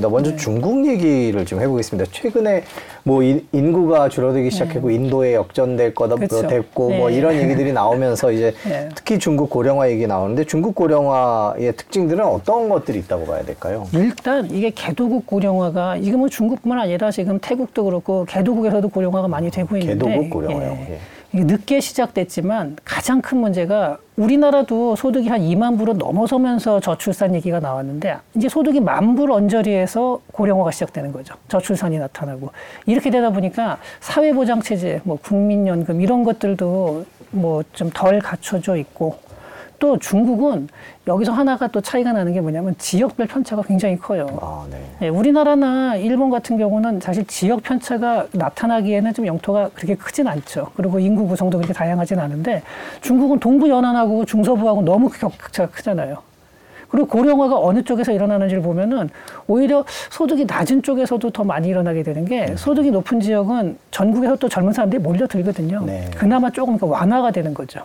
먼저 네. 중국 얘기를 좀 해보겠습니다. 최근에 뭐 인, 구가 줄어들기 시작했고 네. 인도에 역전될 거다 그렇죠. 됐고 네. 뭐 이런 얘기들이 나오면서 이제 네. 특히 중국 고령화 얘기 나오는데 중국 고령화의 특징들은 어떤 것들이 있다고 봐야 될까요? 일단 이게 개도국 고령화가 이게 뭐 중국뿐만 아니라 지금 태국도 그렇고 개도국에서도 고령화가 많이 되고 있는데 개도국 고령화요. 예. 예. 늦게 시작됐지만 가장 큰 문제가 우리나라도 소득이 한 2만 불을 넘어서면서 저출산 얘기가 나왔는데 이제 소득이 만불 언저리에서 고령화가 시작되는 거죠. 저출산이 나타나고 이렇게 되다 보니까 사회보장 체제, 뭐 국민연금 이런 것들도 뭐 좀 덜 갖춰져 있고 또 중국은 여기서 하나가 또 차이가 나는 게 뭐냐면 지역별 편차가 굉장히 커요. 아, 네. 네, 우리나라나 일본 같은 경우는 사실 지역 편차가 나타나기에는 좀 영토가 그렇게 크진 않죠. 그리고 인구 구성도 그렇게 다양하진 않은데 중국은 동부 연안하고 중서부하고 너무 격차가 크잖아요. 그리고 고령화가 어느 쪽에서 일어나는지를 보면은 오히려 소득이 낮은 쪽에서도 더 많이 일어나게 되는 게 네. 소득이 높은 지역은 전국에서 또 젊은 사람들이 몰려들거든요. 네. 그나마 조금 완화가 되는 거죠.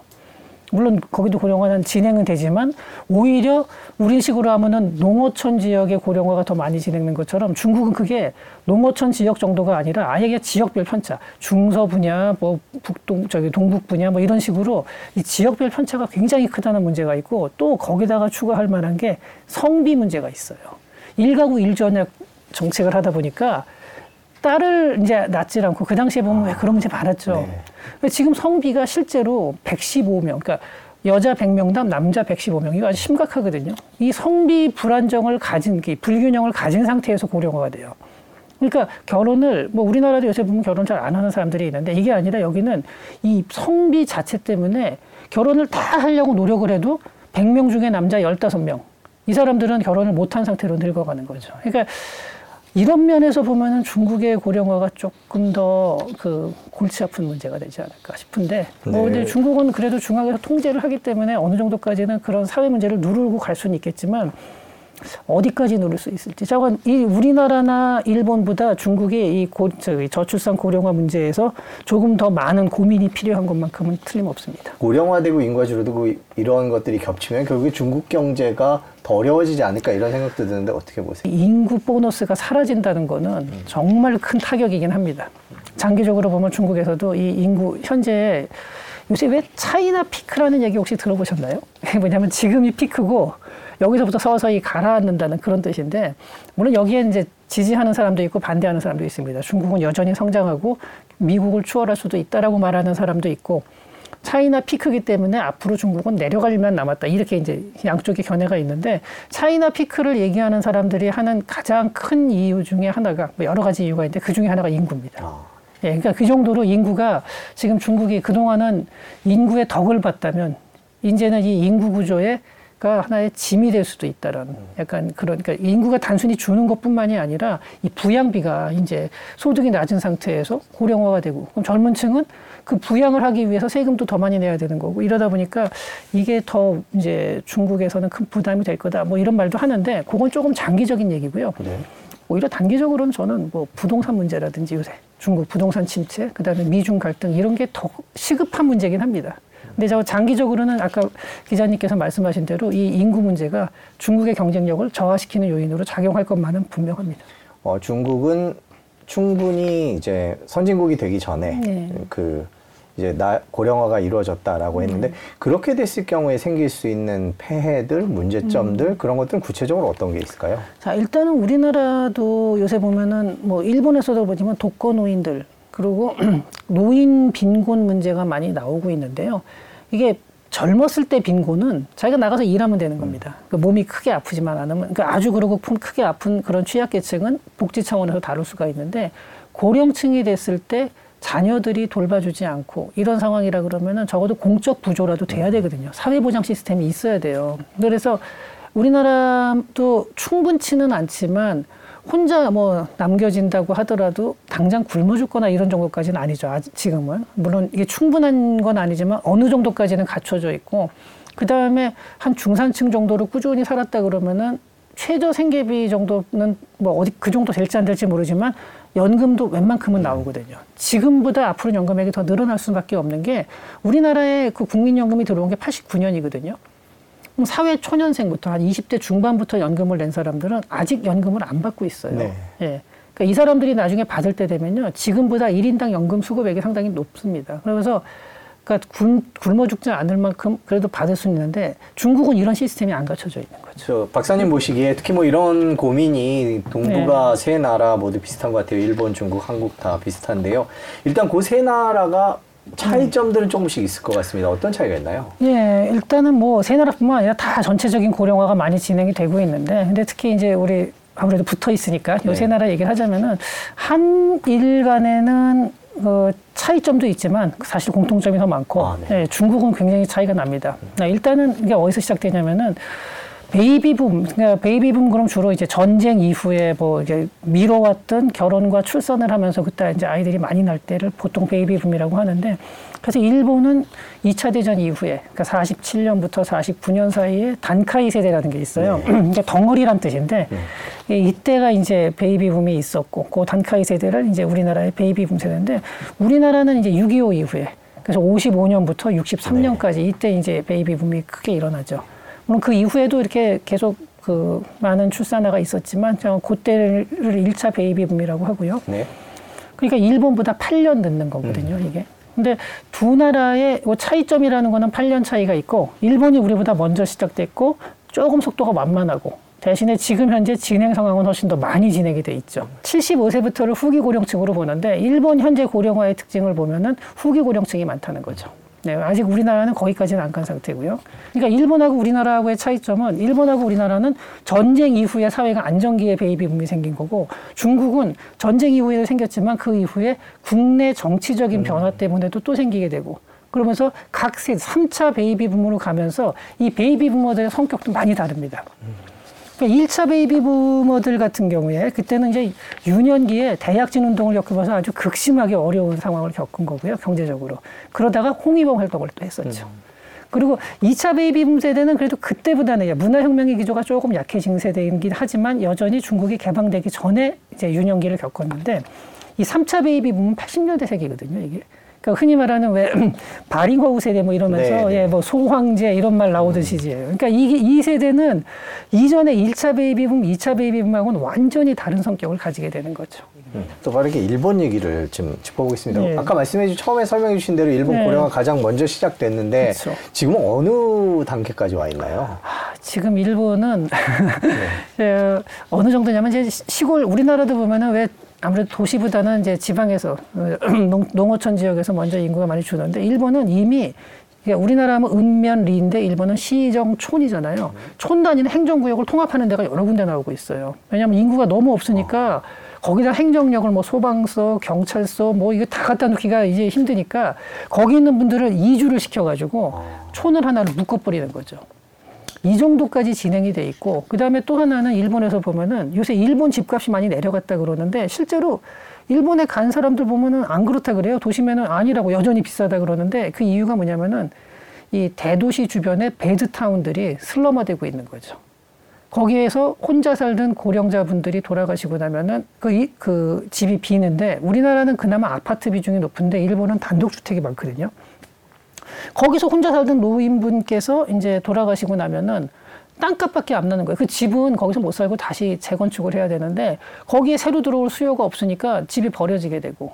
물론 거기도 고령화는 진행은 되지만 오히려 우리 식으로 하면은 농어촌 지역의 고령화가 더 많이 진행된 것처럼 중국은 그게 농어촌 지역 정도가 아니라 아예 지역별 편차, 중서 분야, 뭐 북동 저기 동북 분야 뭐 이런 식으로 이 지역별 편차가 굉장히 크다는 문제가 있고 또 거기다가 추가할 만한 게 성비 문제가 있어요. 일가구 일전역 정책을 하다 보니까 딸을 이제 낳질 않고 그 당시에 보면 아, 왜 그런 문제 많았죠. 네. 지금 성비가 실제로 115명, 그러니까 여자 100명당 남자 115명, 이거 아주 심각하거든요. 이 성비 불안정을 가진, 불균형을 가진 상태에서 고령화가 돼요. 그러니까 결혼을 뭐 우리나라도 요새 보면 결혼 잘 안 하는 사람들이 있는데 이게 아니라 여기는 이 성비 자체 때문에 결혼을 다 하려고 노력을 해도 100명 중에 남자 15명. 이 사람들은 결혼을 못한 상태로 늙어가는 거죠. 그러니까 이런 면에서 보면은 중국의 고령화가 조금 더 그 골치 아픈 문제가 되지 않을까 싶은데 뭐 네. 뭐 근데 중국은 그래도 중앙에서 통제를 하기 때문에 어느 정도까지는 그런 사회 문제를 누르고 갈 수는 있겠지만 어디까지 누를 수 있을지. 저건 이 우리나라나 일본보다 중국의 이 고, 저기 저출산 고령화 문제에서 조금 더 많은 고민이 필요한 것만큼은 틀림없습니다. 고령화되고 인구가 줄어들고 이런 것들이 겹치면 결국에 중국 경제가 더 어려워지지 않을까 이런 생각도 드는데 어떻게 보세요? 인구 보너스가 사라진다는 거는 음. 정말 큰 타격이긴 합니다. 장기적으로 보면 중국에서도 이 인구 현재 요새 왜 차이나 피크라는 얘기 혹시 들어보셨나요? 뭐냐면 지금이 피크고 여기서부터 서서히 가라앉는다는 그런 뜻인데 물론 여기에 이제 지지하는 사람도 있고 반대하는 사람도 있습니다. 중국은 여전히 성장하고 미국을 추월할 수도 있다라고 말하는 사람도 있고 차이나 피크기 때문에 앞으로 중국은 내려갈 만 남았다. 이렇게 이제 양쪽의 견해가 있는데 차이나 피크를 얘기하는 사람들이 하는 가장 큰 이유 중에 하나가 뭐 여러 가지 이유가 있는데 그 중에 하나가 인구입니다. 아. 예, 그러니까 그 정도로 인구가 지금 중국이 그동안은 인구의 덕을 봤다면 이제는 이 인구 구조에 가 하나의 짐이 될 수도 있다라는 약간 그런 그러니까 인구가 단순히 주는 것뿐만이 아니라 이 부양비가 이제 소득이 낮은 상태에서 고령화가 되고 그럼 젊은 층은 그 부양을 하기 위해서 세금도 더 많이 내야 되는 거고 이러다 보니까 이게 더 이제 중국에서는 큰 부담이 될 거다 뭐 이런 말도 하는데 그건 조금 장기적인 얘기고요. 네. 오히려 단기적으로는 저는 뭐 부동산 문제라든지 요새 중국 부동산 침체 그다음에 미중 갈등 이런 게 더 시급한 문제긴 합니다. 근데 저 장기적으로는 아까 기자님께서 말씀하신 대로 이 인구 문제가 중국의 경쟁력을 저하시키는 요인으로 작용할 것만은 분명합니다. 어, 중국은 충분히 이제 선진국이 되기 전에 네. 그 이제 나 고령화가 이루어졌다라고 음. 했는데 그렇게 됐을 경우에 생길 수 있는 폐해들, 문제점들 음. 그런 것들은 구체적으로 어떤 게 있을까요? 자 일단은 우리나라도 요새 보면은 뭐 일본에서도 보지만 독거 노인들 그리고 노인 빈곤 문제가 많이 나오고 있는데요. 이게 젊었을 때 빈곤은 자기가 나가서 일하면 되는 겁니다. 그 몸이 크게 아프지만 않으면, 그러니까 아주 그러고 크게 아픈 그런 취약계층은 복지 차원에서 다룰 수가 있는데 고령층이 됐을 때 자녀들이 돌봐주지 않고 이런 상황이라 그러면은 적어도 공적 부조라도 돼야 되거든요. 사회보장 시스템이 있어야 돼요. 그래서 우리나라도 충분치는 않지만 혼자 뭐 남겨진다고 하더라도 당장 굶어 죽거나 이런 정도까지는 아니죠. 아직 지금은. 물론 이게 충분한 건 아니지만 어느 정도까지는 갖춰져 있고 그 다음에 한 중산층 정도로 꾸준히 살았다 그러면은 최저 생계비 정도는 뭐 어디 그 정도 될지 안 될지 모르지만 연금도 웬만큼은 나오거든요. 지금보다 앞으로 연금액이 더 늘어날 수밖에 없는 게 우리나라에 그 국민연금이 들어온 게 89년이거든요. 사회 초년생부터 한 20대 중반부터 연금을 낸 사람들은 아직 연금을 안 받고 있어요. 네. 예. 그러니까 이 사람들이 나중에 받을 때 되면요. 지금보다 1인당 연금 수급액이 상당히 높습니다. 그러면서 그러니까 굶, 굶어 죽지 않을 만큼 그래도 받을 수 있는데 중국은 이런 시스템이 안 갖춰져 있는 거죠. 저 박사님 보시기에 특히 뭐 이런 고민이 동북아 네. 세 나라 모두 비슷한 것 같아요. 일본, 중국, 한국 다 비슷한데요. 일단 그 세 나라가 차이점들은 조금씩 있을 것 같습니다. 어떤 차이가 있나요? 예, 일단은 뭐 세 나라뿐만 아니라 다 전체적인 고령화가 많이 진행이 되고 있는데, 근데 특히 이제 우리 아무래도 붙어 있으니까 요세 네. 나라 얘기를 하자면은 한일 간에는 그 차이점도 있지만 사실 공통점이 더 많고, 아, 네. 예, 중국은 굉장히 차이가 납니다. 아, 일단은 이게 어디서 시작되냐면은 베이비붐, 그러니까 베이비붐 그럼 주로 이제 전쟁 이후에 뭐 이제 미뤄왔던 결혼과 출산을 하면서 그때 이제 아이들이 많이 날 때를 보통 베이비붐이라고 하는데 그래서 일본은 2차 대전 이후에 그러니까 47년부터 49년 사이에 단카이 세대라는 게 있어요. 그러니까 덩어리란 뜻인데 이- 이때가 이제 베이비붐이 있었고 그 단카이 세대를 이제 우리나라의 베이비붐 세대인데 우리나라는 이제 6.25 이후에 그래서 55년부터 63년까지 이때 이제 베이비붐이 크게 일어나죠. 물론 그 이후에도 이렇게 계속 그 많은 출산화가 있었지만 저 그때를 1차 베이비붐이라고 하고요. 네. 그러니까 일본보다 8년 늦는 거거든요, 이게. 근데 두 나라의 그 차이점이라는 거는 8년 차이가 있고 일본이 우리보다 먼저 시작됐고 조금 속도가 만만하고 대신에 지금 현재 진행 상황은 훨씬 더 많이 진행이 돼 있죠. 75세부터를 후기 고령층으로 보는데 일본 현재 고령화의 특징을 보면은 후기 고령층이 많다는 거죠. 네, 아직 우리나라는 거기까지는 안 간 상태고요. 그러니까 일본하고 우리나라하고의 차이점은 일본하고 우리나라는 전쟁 이후에 사회가 안정기에 베이비 붐이 생긴 거고 중국은 전쟁 이후에 생겼지만 그 이후에 국내 정치적인 변화 때문에도 또 생기게 되고 그러면서 각 세, 3차 베이비 붐으로 가면서 이 베이비부머들의 성격도 많이 다릅니다. 그러니까 1차 베이비부머들 같은 경우에 그때는 이제 유년기에 대약진 운동을 겪으면서 아주 극심하게 어려운 상황을 겪은 거고요, 경제적으로. 그러다가 홍위병 활동을 또 했었죠. 그리고 2차 베이비붐 세대는 그래도 그때보다는 문화혁명의 기조가 조금 약해진 세대이긴 하지만 여전히 중국이 개방되기 전에 이제 유년기를 겪었는데 이 3차 베이비붐은 80년대 생이거든요, 이게. 그러니까 흔히 말하는 왜 바링허우 세대 뭐 이러면서 네, 네. 예, 뭐 소황제 이런 말 나오듯이지. 그러니까 이게 이 세대는 이전에 1차 베이비붐, 2차 베이비붐하고는 완전히 다른 성격을 가지게 되는 거죠. 음, 또 빠르게 일본 얘기를 좀 짚어보겠습니다. 네. 아까 말씀해 주신 처음에 설명해 주신 대로 일본 네. 고령화 가장 먼저 시작됐는데 그렇죠. 지금은 어느 단계까지 와 있나요? 아, 지금 일본은 네. 에, 어느 정도냐면 이제 시- 시골 우리나라도 보면은 왜 아무래도 도시보다는 이제 지방에서 어, 농, 농어촌 지역에서 먼저 인구가 많이 줄었는데 일본은 이미 그러니까 우리나라 하면 읍면리인데 일본은 시정촌이잖아요. 촌 단위는 행정구역을 통합하는 데가 여러 군데 나오고 있어요. 왜냐하면 인구가 너무 없으니까 거기다 행정력을 뭐 소방서, 경찰서 뭐 이거 다 갖다 놓기가 이제 힘드니까 거기 있는 분들을 이주를 시켜가지고 촌을 하나를 묶어버리는 거죠. 이 정도까지 진행이 돼 있고 그다음에 또 하나는 일본에서 보면은 요새 일본 집값이 많이 내려갔다 그러는데 실제로 일본에 간 사람들 보면은 안 그렇다 그래요. 도심에는 아니라고 여전히 비싸다 그러는데 그 이유가 뭐냐면은 이 대도시 주변에 베드타운들이 슬럼화되고 있는 거죠. 거기에서 혼자 살던 고령자분들이 돌아가시고 나면은 그, 이- 그 집이 비는데 우리나라는 그나마 아파트 비중이 높은데 일본은 단독주택이 많거든요. 거기서 혼자 살던 노인분께서 이제 돌아가시고 나면은 땅값밖에 안 나는 거예요. 그 집은 거기서 못 살고 다시 재건축을 해야 되는데 거기에 새로 들어올 수요가 없으니까 집이 버려지게 되고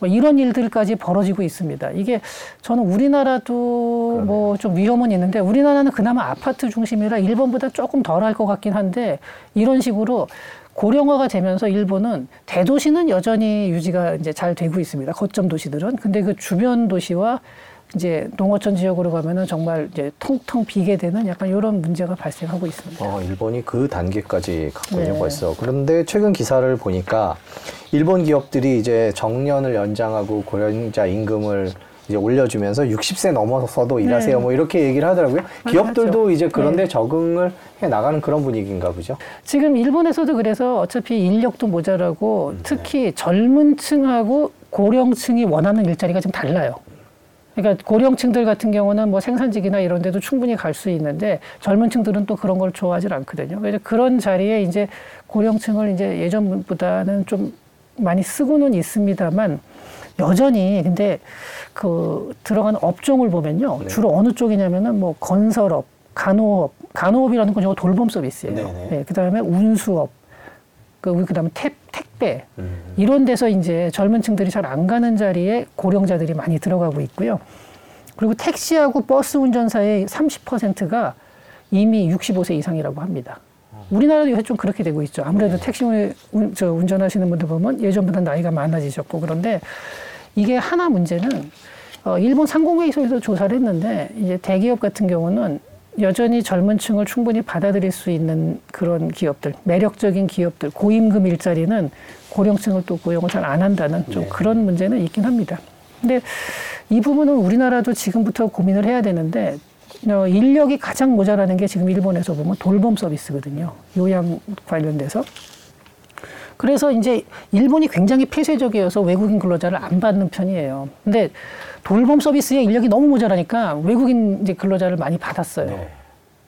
뭐 이런 일들까지 벌어지고 있습니다. 이게 저는 우리나라도 뭐 좀 위험은 있는데 우리나라는 그나마 아파트 중심이라 일본보다 조금 덜 할 것 같긴 한데 이런 식으로 고령화가 되면서 일본은 대도시는 여전히 유지가 이제 잘 되고 있습니다. 거점 도시들은. 근데 그 주변 도시와 이제 농어촌 지역으로 가면은 정말 이제 텅텅 비게 되는 약간 이런 문제가 발생하고 있습니다. 어, 일본이 그 단계까지 갔군요, 네. 벌써. 그런데 최근 기사를 보니까 일본 기업들이 이제 정년을 연장하고 고령자 임금을 이제 올려주면서 60세 넘어서도 일하세요. 뭐 이렇게 얘기를 하더라고요. 기업들도. 이제 그런데 네. 적응을 해 나가는 그런 분위기인가 보죠. 지금 일본에서도 그래서 어차피 인력도 모자라고 특히 젊은 층하고 고령층이 원하는 일자리가 좀 달라요. 그러니까 고령층들 같은 경우는 뭐 생산직이나 이런 데도 충분히 갈 수 있는데 젊은 층들은 또 그런 걸 좋아하지 않거든요. 그래서 그런 자리에 이제 고령층을 이제 예전보다는 좀 많이 쓰고는 있습니다만 여전히 근데 그 들어가는 업종을 보면요. 네. 주로 어느 쪽이냐면은 뭐 건설업, 간호업, 간호업이라는 건 돌봄 서비스예요. 네, 그다음에 운수업, 그 그다음에 택, 택배 음. 이런 데서 이제 젊은 층들이 잘 안 가는 자리에 고령자들이 많이 들어가고 있고요. 그리고 택시하고 버스 운전사의 30%가 이미 65세 이상이라고 합니다. 우리나라도 요새 좀 그렇게 되고 있죠. 아무래도 네. 택시 운, 저 운전하시는 분들 보면 예전보다 나이가 많아지셨고 그런데 이게 하나 문제는 어, 일본 상공회의소에서 조사를 했는데 이제 대기업 같은 경우는 여전히 젊은 층을 충분히 받아들일 수 있는 그런 기업들, 매력적인 기업들, 고임금 일자리는 고령층을 또 고용을 잘 안 한다는 좀 네. 그런 문제는 있긴 합니다. 근데 이 부분은 우리나라도 지금부터 고민을 해야 되는데 어, 인력이 가장 모자라는 게 지금 일본에서 보면 돌봄 서비스거든요. 요양 관련돼서. 그래서 이제 일본이 굉장히 폐쇄적이어서 외국인 근로자를 안 받는 편이에요. 근데 돌봄 서비스에 인력이 너무 모자라니까 외국인 이제 근로자를 많이 받았어요. 네.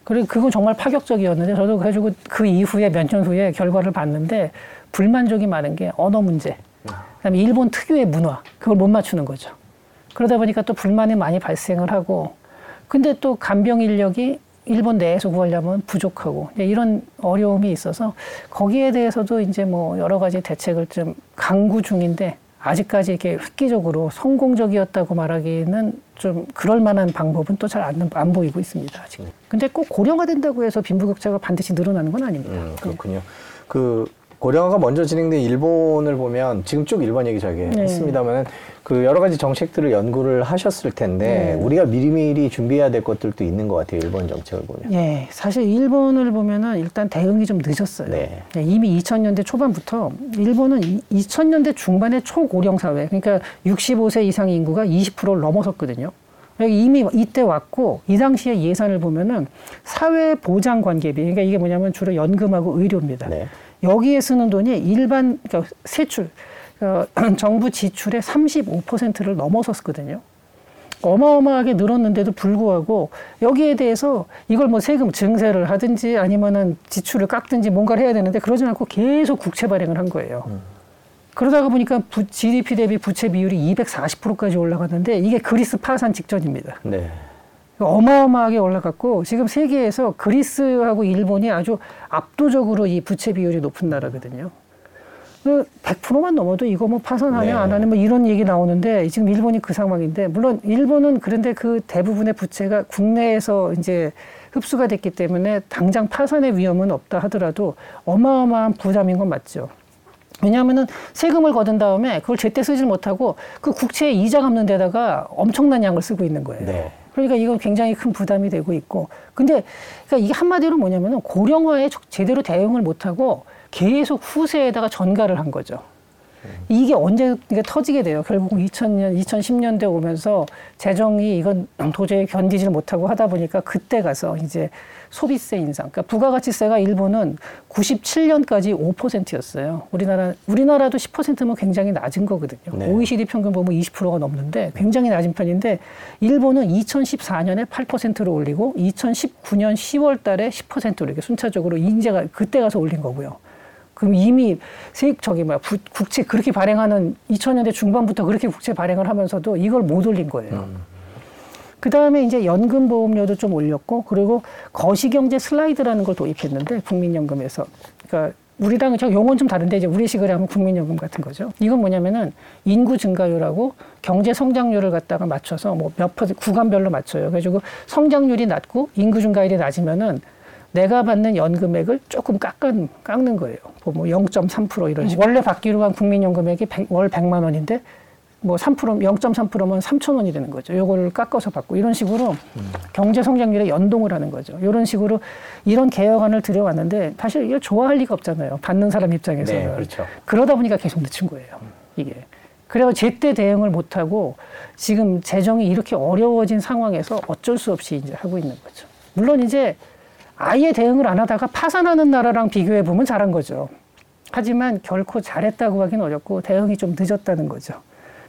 그리고 그건 정말 파격적이었는데 저도 그래가지고 그 이후에 몇 년 후에 결과를 봤는데 불만족이 많은 게 언어 문제, 그다음에 일본 특유의 문화 그걸 못 맞추는 거죠. 그러다 보니까 또 불만이 많이 발생을 하고 근데 또 간병 인력이 일본 내에서 구하려면 부족하고 이런 어려움이 있어서 거기에 대해서도 이제 뭐 여러 가지 대책을 좀 강구 중인데 아직까지 이렇게 획기적으로 성공적이었다고 말하기는 좀 그럴 만한 방법은 또 잘 안 안 보이고 있습니다. 아직. 근데 꼭 고령화 된다고 해서 빈부격차가 반드시 늘어나는 건 아닙니다. 음, 그렇군요. 그 고령화가 먼저 진행된 일본을 보면 지금 쭉 일본 얘기 저기 네. 했습니다만은 그 여러 가지 정책들을 연구를 하셨을 텐데 네. 우리가 미리미리 준비해야 될 것들도 있는 것 같아요. 일본 정책을 보면. 네, 사실 일본을 보면은 일단 대응이 좀 늦었어요. 네. 네, 이미 2000년대 초반부터 일본은 2000년대 중반에 초고령 사회, 그러니까 65세 이상 인구가 20%를 넘어섰거든요. 이미 이때 왔고 이 당시에 예산을 보면은 사회 보장 관계비, 그러니까 이게 뭐냐면 주로 연금하고 의료입니다. 네. 여기에 쓰는 돈이 일반 그러니까 세출 어, 정부 지출의 35%를 넘어섰거든요. 어마어마하게 늘었는데도 불구하고 여기에 대해서 이걸 뭐 세금 증세를 하든지 아니면은 지출을 깎든지 뭔가를 해야 되는데 그러지 않고 계속 국채 발행을 한 거예요. 음. 그러다가 보니까 부, GDP 대비 부채 비율이 240%까지 올라갔는데 이게 그리스 파산 직전입니다. 네. 어마어마하게 올라갔고 지금 세계에서 그리스하고 일본이 아주 압도적으로 이 부채 비율이 높은 나라거든요. 100%만 그 넘어도 이거 뭐 파산하냐 네. 안 하냐 뭐 이런 얘기 나오는데 지금 일본이 그 상황인데 물론 일본은 그런데 그 대부분의 부채가 국내에서 이제 흡수가 됐기 때문에 당장 파산의 위험은 없다 하더라도 어마어마한 부담인 건 맞죠. 왜냐하면은 세금을 거둔 다음에 그걸 제때 쓰질 못하고 그 국채에 이자 갚는 데다가 엄청난 양을 쓰고 있는 거예요. 네. 그러니까 이건 굉장히 큰 부담이 되고 있고. 근데 그러니까 이게 한마디로 뭐냐면은 고령화에 제대로 대응을 못하고 계속 후세에다가 전가를 한 거죠. 이게 언제 이게 터지게 돼요. 결국 2000년, 2010년대 오면서 재정이 이건 도저히 견디질 못하고 하다 보니까 그때 가서 이제 소비세 인상. 그러니까 부가가치세가 일본은 97년까지 5%였어요. 우리나라 우리나라도 10%면 굉장히 낮은 거거든요. 네. OECD 평균 보면 20%가 넘는데 굉장히 낮은 편인데 일본은 2014년에 8%로 올리고 2019년 10월 달에 10%로 이렇게 순차적으로 인제가 그때 가서 올린 거고요. 그럼 이미 세액 저기 뭐야 부, 국채 그렇게 발행하는 2000년대 중반부터 그렇게 국채 발행을 하면서도 이걸 못 올린 거예요. 음. 그 다음에 이제 연금 보험료도 좀 올렸고 그리고 거시경제 슬라이드라는 걸 도입했는데 국민연금에서 그러니까 우리랑은 저 용어는 좀 다른데 이제 우리식으로 하면 국민연금 같은 거죠. 이건 뭐냐면은 인구 증가율하고 경제 성장률을 갖다가 맞춰서 뭐 몇 퍼센트 구간별로 맞춰요. 그래가지고 성장률이 낮고 인구 증가율이 낮으면은 내가 받는 연금액을 조금 깎은, 깎는 거예요. 뭐 0.3% 이런 식으로. 원래 받기로 한 국민연금액이 100, 월 100만 원인데 뭐 3%, 0.3%면 3천 원이 되는 거죠. 요거를 깎아서 받고 이런 식으로 음. 경제 성장률에 연동을 하는 거죠. 이런 식으로 이런 개혁안을 들여왔는데 사실 이걸 좋아할 리가 없잖아요. 받는 사람 입장에서는. 네, 그렇죠. 그러다 보니까 계속 늦춘 거예요. 이게. 그래서 제때 대응을 못하고 지금 재정이 이렇게 어려워진 상황에서 어쩔 수 없이 이제 하고 있는 거죠. 물론 이제 아예 대응을 안 하다가 파산하는 나라랑 비교해 보면 잘한 거죠. 하지만 결코 잘했다고 하긴 어렵고 대응이 좀 늦었다는 거죠.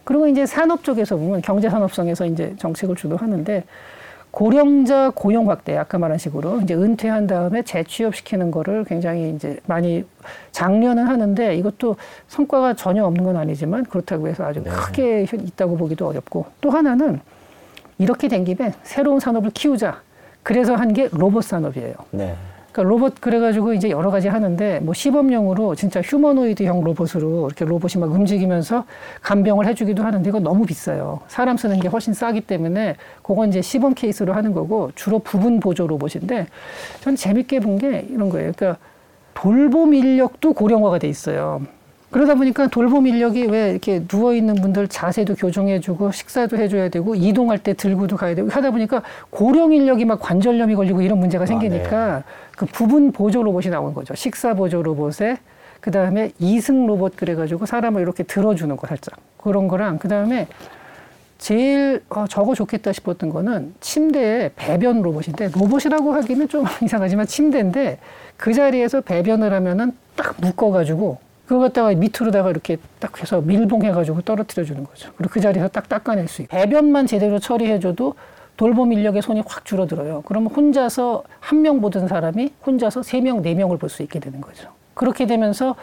그리고 이제 산업 쪽에서 보면 경제 산업성에서 이제 정책을 주도하는데 고령자 고용 확대, 아까 말한 식으로 이제 은퇴한 다음에 재취업 시키는 거를 굉장히 이제 많이 장려는 하는데 이것도 성과가 전혀 없는 건 아니지만 그렇다고 해서 아주 네. 크게 있다고 보기도 어렵고 또 하나는 이렇게 된 김에 새로운 산업을 키우자. 그래서 한 게 로봇 산업이에요. 네. 그러니까 로봇 그래가지고 이제 여러 가지 하는데 뭐 시범용으로 진짜 휴머노이드형 로봇으로 이렇게 로봇이 막 움직이면서 간병을 해주기도 하는데 이거 너무 비싸요. 사람 쓰는 게 훨씬 싸기 때문에 그건 이제 시범 케이스로 하는 거고 주로 부분 보조 로봇인데 전 재밌게 본 게 이런 거예요. 그러니까 돌봄 인력도 고령화가 돼 있어요. 그러다 보니까 돌봄 인력이 왜 이렇게 누워 있는 분들 자세도 교정해주고 식사도 해줘야 되고 이동할 때 들고도 가야 되고 하다 보니까 고령 인력이 막 관절염이 걸리고 이런 문제가 생기니까 네. 그 부분 보조 로봇이 나온 거죠. 식사 보조 로봇에 그 다음에 이승 로봇 그래가지고 사람을 이렇게 들어주는 거 살짝 그런 거랑 그 다음에 제일 어, 저거 좋겠다 싶었던 거는 침대에 배변 로봇인데 로봇이라고 하기는 좀 이상하지만 침대인데 그 자리에서 배변을 하면은 딱 묶어가지고 그거 갖다가 밑으로다가 이렇게 딱 해서 밀봉해가지고 떨어뜨려 주는 거죠. 그리고 그 자리에서 딱 닦아낼 수 있고 배변만 제대로 처리해줘도 돌봄 인력의 손이 확 줄어들어요. 그러면 혼자서 한 명 보던 사람이 혼자서 세 명, 네 명을 볼 수 있게 되는 거죠. 그렇게 되면서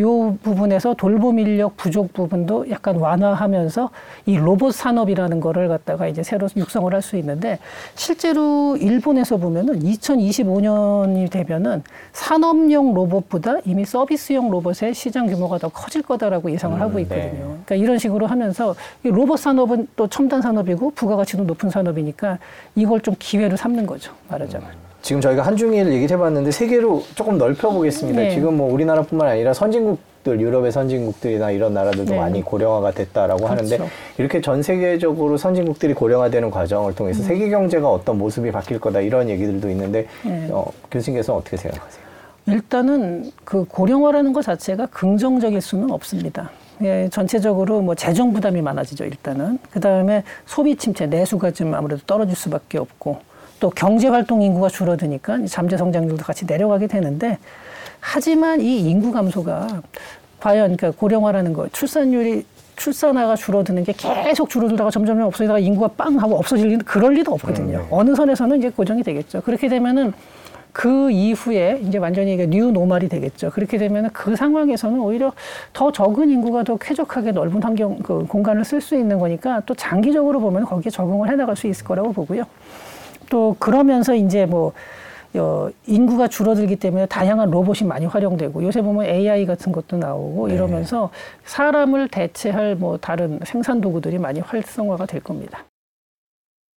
요 부분에서 돌봄 인력 부족 부분도 약간 완화하면서 이 로봇 산업이라는 거를 갖다가 이제 새로 육성을 할 수 있는데 실제로 일본에서 보면은 2025년이 되면은 산업용 로봇보다 이미 서비스용 로봇의 시장 규모가 더 커질 거다라고 예상을 음, 하고 네. 있거든요. 그러니까 이런 식으로 하면서 이 로봇 산업은 또 첨단 산업이고 부가가치도 높은 산업이니까 이걸 좀 기회로 삼는 거죠. 말하자면. 지금 저희가 한중일 얘기를 해봤는데 세계로 조금 넓혀보겠습니다. 네. 지금 뭐 우리나라뿐만 아니라 선진국들, 유럽의 선진국들이나 이런 나라들도 네. 많이 고령화가 됐다라고 그렇죠. 하는데 이렇게 전 세계적으로 선진국들이 고령화되는 과정을 음. 통해서 세계 경제가 어떤 모습이 바뀔 거다 이런 얘기들도 있는데 네. 어, 교수님께서 어떻게 생각하세요? 일단은 그 고령화라는 것 자체가 긍정적일 수는 없습니다. 예, 전체적으로 뭐 재정 부담이 많아지죠, 일단은. 그 다음에 소비 침체, 내수가 좀 아무래도 떨어질 수밖에 없고, 또 경제 활동 인구가 줄어드니까 이 잠재 성장률도 같이 내려가게 되는데, 하지만 이 인구 감소가 과연 그러니까 고령화라는 거, 출산율이 출산화가 줄어드는 게 계속 줄어들다가 점점 없어지다가 인구가 빵 하고 없어질 리는 그럴 리도 없거든요. 음, 네. 어느 선에서는 이제 고정이 되겠죠. 그렇게 되면은 그 이후에 이제 완전히 이게 new normal이 되겠죠. 그렇게 되면은 그 상황에서는 오히려 더 적은 인구가 더 쾌적하게 넓은 환경 그 공간을 쓸 수 있는 거니까 또 장기적으로 보면 거기에 적응을 해 나갈 수 있을 거라고 보고요. 또 그러면서 이제 뭐 어, 인구가 줄어들기 때문에 다양한 로봇이 많이 활용되고 요새 보면 AI 같은 것도 나오고 이러면서 사람을 대체할 뭐 다른 생산 도구들이 많이 활성화가 될 겁니다.